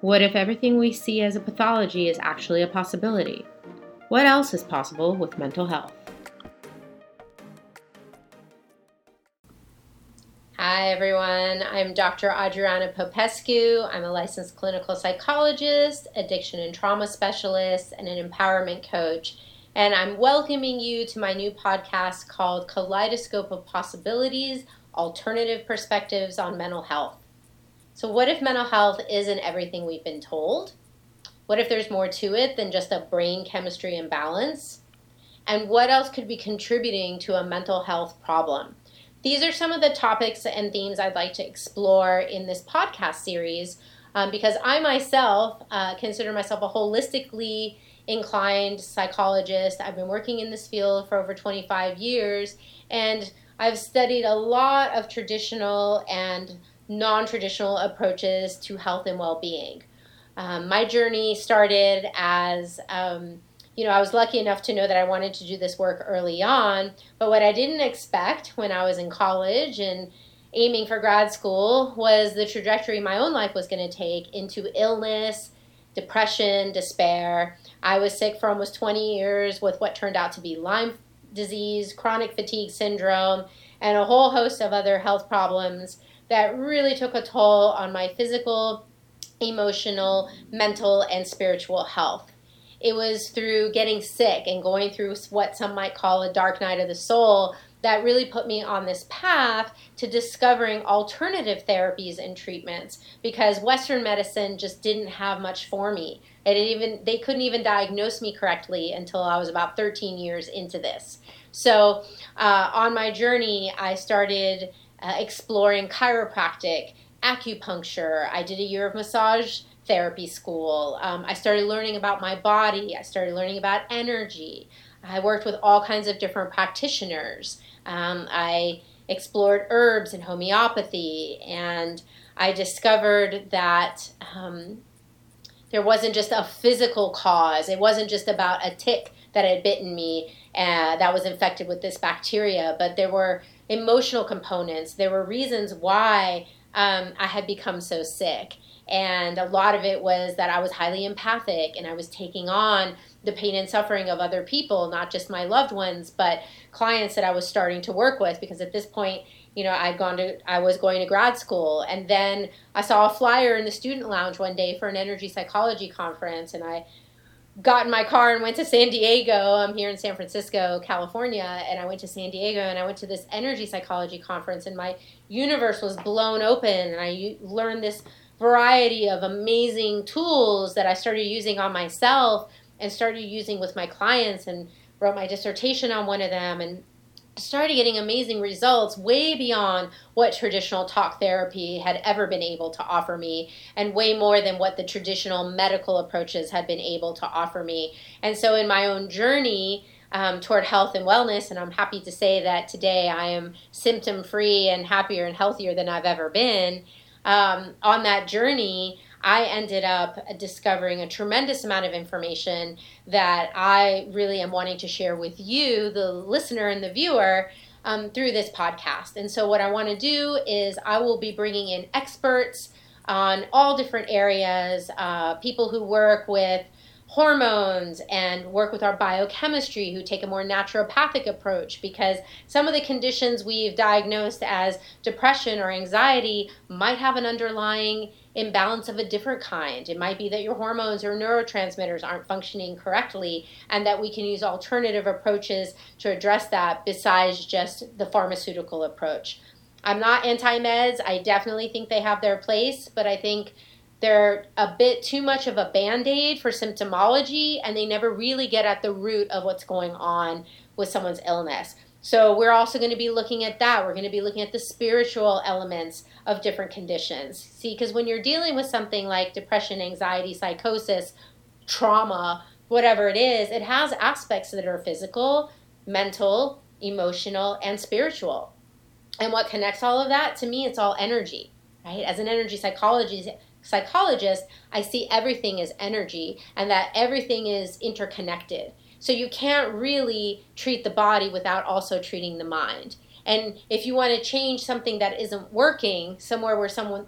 What if everything we see as a pathology is actually a possibility? What else is possible with mental health? Hi, everyone. I'm Dr. Adriana Popescu. I'm a licensed clinical psychologist, addiction and trauma specialist, and an empowerment coach. And I'm welcoming you to my new podcast called Kaleidoscope of Possibilities Alternative Perspectives on Mental Health. So, what if mental health isn't everything we've been told? What if there's more to it than just a brain chemistry imbalance? And what else could be contributing to a mental health problem? These are some of the topics and themes I'd like to explore in this podcast series um, because I myself uh, consider myself a holistically inclined psychologist. I've been working in this field for over 25 years and I've studied a lot of traditional and non traditional approaches to health and well being. Um, my journey started as, um, you know, I was lucky enough to know that I wanted to do this work early on, but what I didn't expect when I was in college and aiming for grad school was the trajectory my own life was going to take into illness, depression, despair. I was sick for almost 20 years with what turned out to be Lyme disease, chronic fatigue syndrome, and a whole host of other health problems that really took a toll on my physical, emotional, mental, and spiritual health. It was through getting sick and going through what some might call a dark night of the soul that really put me on this path to discovering alternative therapies and treatments because western medicine just didn't have much for me it even they couldn't even diagnose me correctly until i was about 13 years into this so uh, on my journey i started uh, exploring chiropractic, acupuncture. I did a year of massage therapy school. Um, I started learning about my body. I started learning about energy. I worked with all kinds of different practitioners. Um, I explored herbs and homeopathy, and I discovered that um, there wasn't just a physical cause. It wasn't just about a tick that had bitten me uh, that was infected with this bacteria, but there were emotional components. There were reasons why um, I had become so sick. And a lot of it was that I was highly empathic and I was taking on the pain and suffering of other people, not just my loved ones, but clients that I was starting to work with. Because at this point, you know, I'd gone to, I was going to grad school. And then I saw a flyer in the student lounge one day for an energy psychology conference. And I got in my car and went to San Diego. I'm here in San Francisco, California, and I went to San Diego and I went to this energy psychology conference, and my universe was blown open, and I learned this variety of amazing tools that I started using on myself and started using with my clients, and wrote my dissertation on one of them, and started getting amazing results way beyond what traditional talk therapy had ever been able to offer me and way more than what the traditional medical approaches had been able to offer me. And so in my own journey um, toward health and wellness and i'm happy to say that today i am symptom free and happier and healthier than i've ever been um, on that journey I ended up discovering a tremendous amount of information that I really am wanting to share with you, the listener and the viewer, um, through this podcast. And so, what I want to do is, I will be bringing in experts on all different areas, uh, people who work with hormones and work with our biochemistry who take a more naturopathic approach because some of the conditions we've diagnosed as depression or anxiety might have an underlying imbalance of a different kind. It might be that your hormones or neurotransmitters aren't functioning correctly, and that we can use alternative approaches to address that besides just the pharmaceutical approach. I'm not anti meds. I definitely think they have their place, but I think they're a bit too much of a band aid for symptomology, and they never really get at the root of what's going on with someone's illness. So, we're also going to be looking at that. We're going to be looking at the spiritual elements of different conditions. See, because when you're dealing with something like depression, anxiety, psychosis, trauma, whatever it is, it has aspects that are physical, mental, emotional, and spiritual. And what connects all of that? To me, it's all energy, right? As an energy psychologist, psychologist, I see everything as energy and that everything is interconnected. So you can't really treat the body without also treating the mind. And if you want to change something that isn't working, somewhere where someone,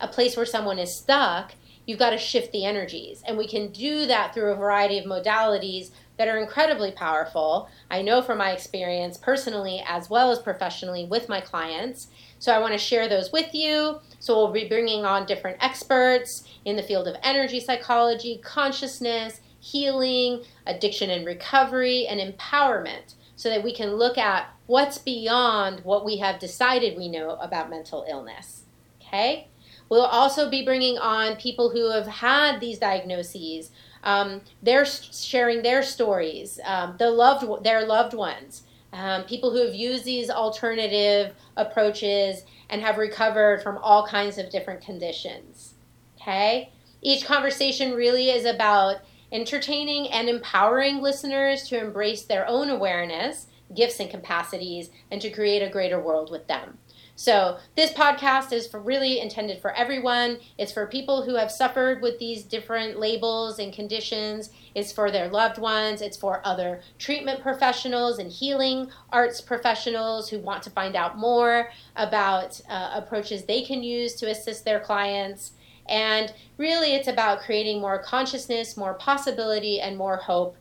a place where someone is stuck, you've got to shift the energies. And we can do that through a variety of modalities that are incredibly powerful. I know from my experience personally as well as professionally with my clients. So I want to share those with you. So we'll be bringing on different experts in the field of energy psychology, consciousness, healing, addiction and recovery, and empowerment so that we can look at what's beyond what we have decided we know about mental illness. Okay? We'll also be bringing on people who have had these diagnoses. Um, they're sharing their stories, um, the loved, their loved ones, um, people who have used these alternative approaches and have recovered from all kinds of different conditions. Okay? Each conversation really is about entertaining and empowering listeners to embrace their own awareness, gifts, and capacities, and to create a greater world with them. So, this podcast is for really intended for everyone. It's for people who have suffered with these different labels and conditions. It's for their loved ones. It's for other treatment professionals and healing arts professionals who want to find out more about uh, approaches they can use to assist their clients. And really, it's about creating more consciousness, more possibility, and more hope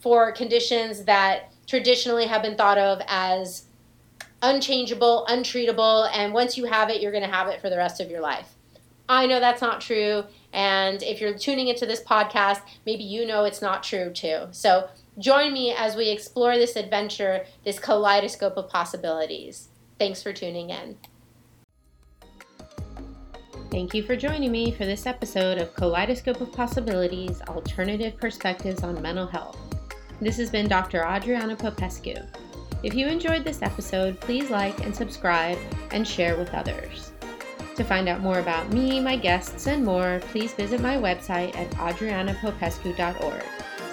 for conditions that traditionally have been thought of as unchangeable, untreatable, and once you have it, you're going to have it for the rest of your life. I know that's not true. And if you're tuning into this podcast, maybe you know it's not true too. So join me as we explore this adventure, this kaleidoscope of possibilities. Thanks for tuning in. Thank you for joining me for this episode of Kaleidoscope of Possibilities Alternative Perspectives on Mental Health. This has been Dr. Adriana Popescu. If you enjoyed this episode, please like and subscribe and share with others. To find out more about me, my guests, and more, please visit my website at adrianapopescu.org.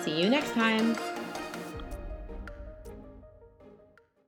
See you next time.